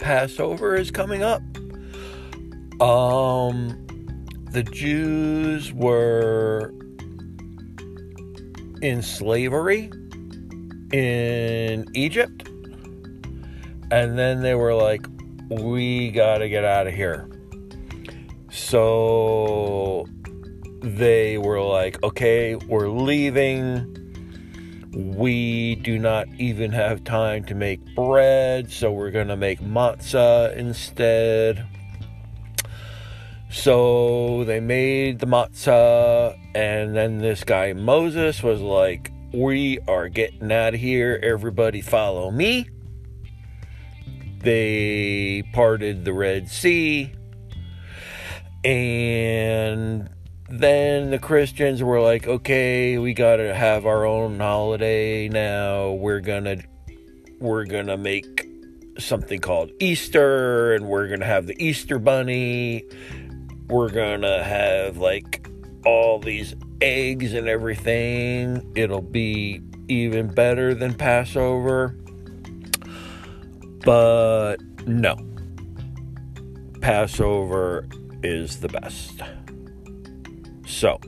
Passover is coming up. Um, the Jews were in slavery in Egypt, and then they were like, we got to get out of here. So they were like, okay, we're leaving. We do not even have time to make bread, so we're going to make matzah instead. So they made the matzah, and then this guy Moses was like, We are getting out of here. Everybody follow me. They parted the Red Sea, and then the Christians were like, Okay, we got to have our own holiday now. We're going to. We're gonna make something called Easter, and we're gonna have the Easter bunny, we're gonna have like all these eggs and everything. It'll be even better than Passover. But no, Passover is the best. So,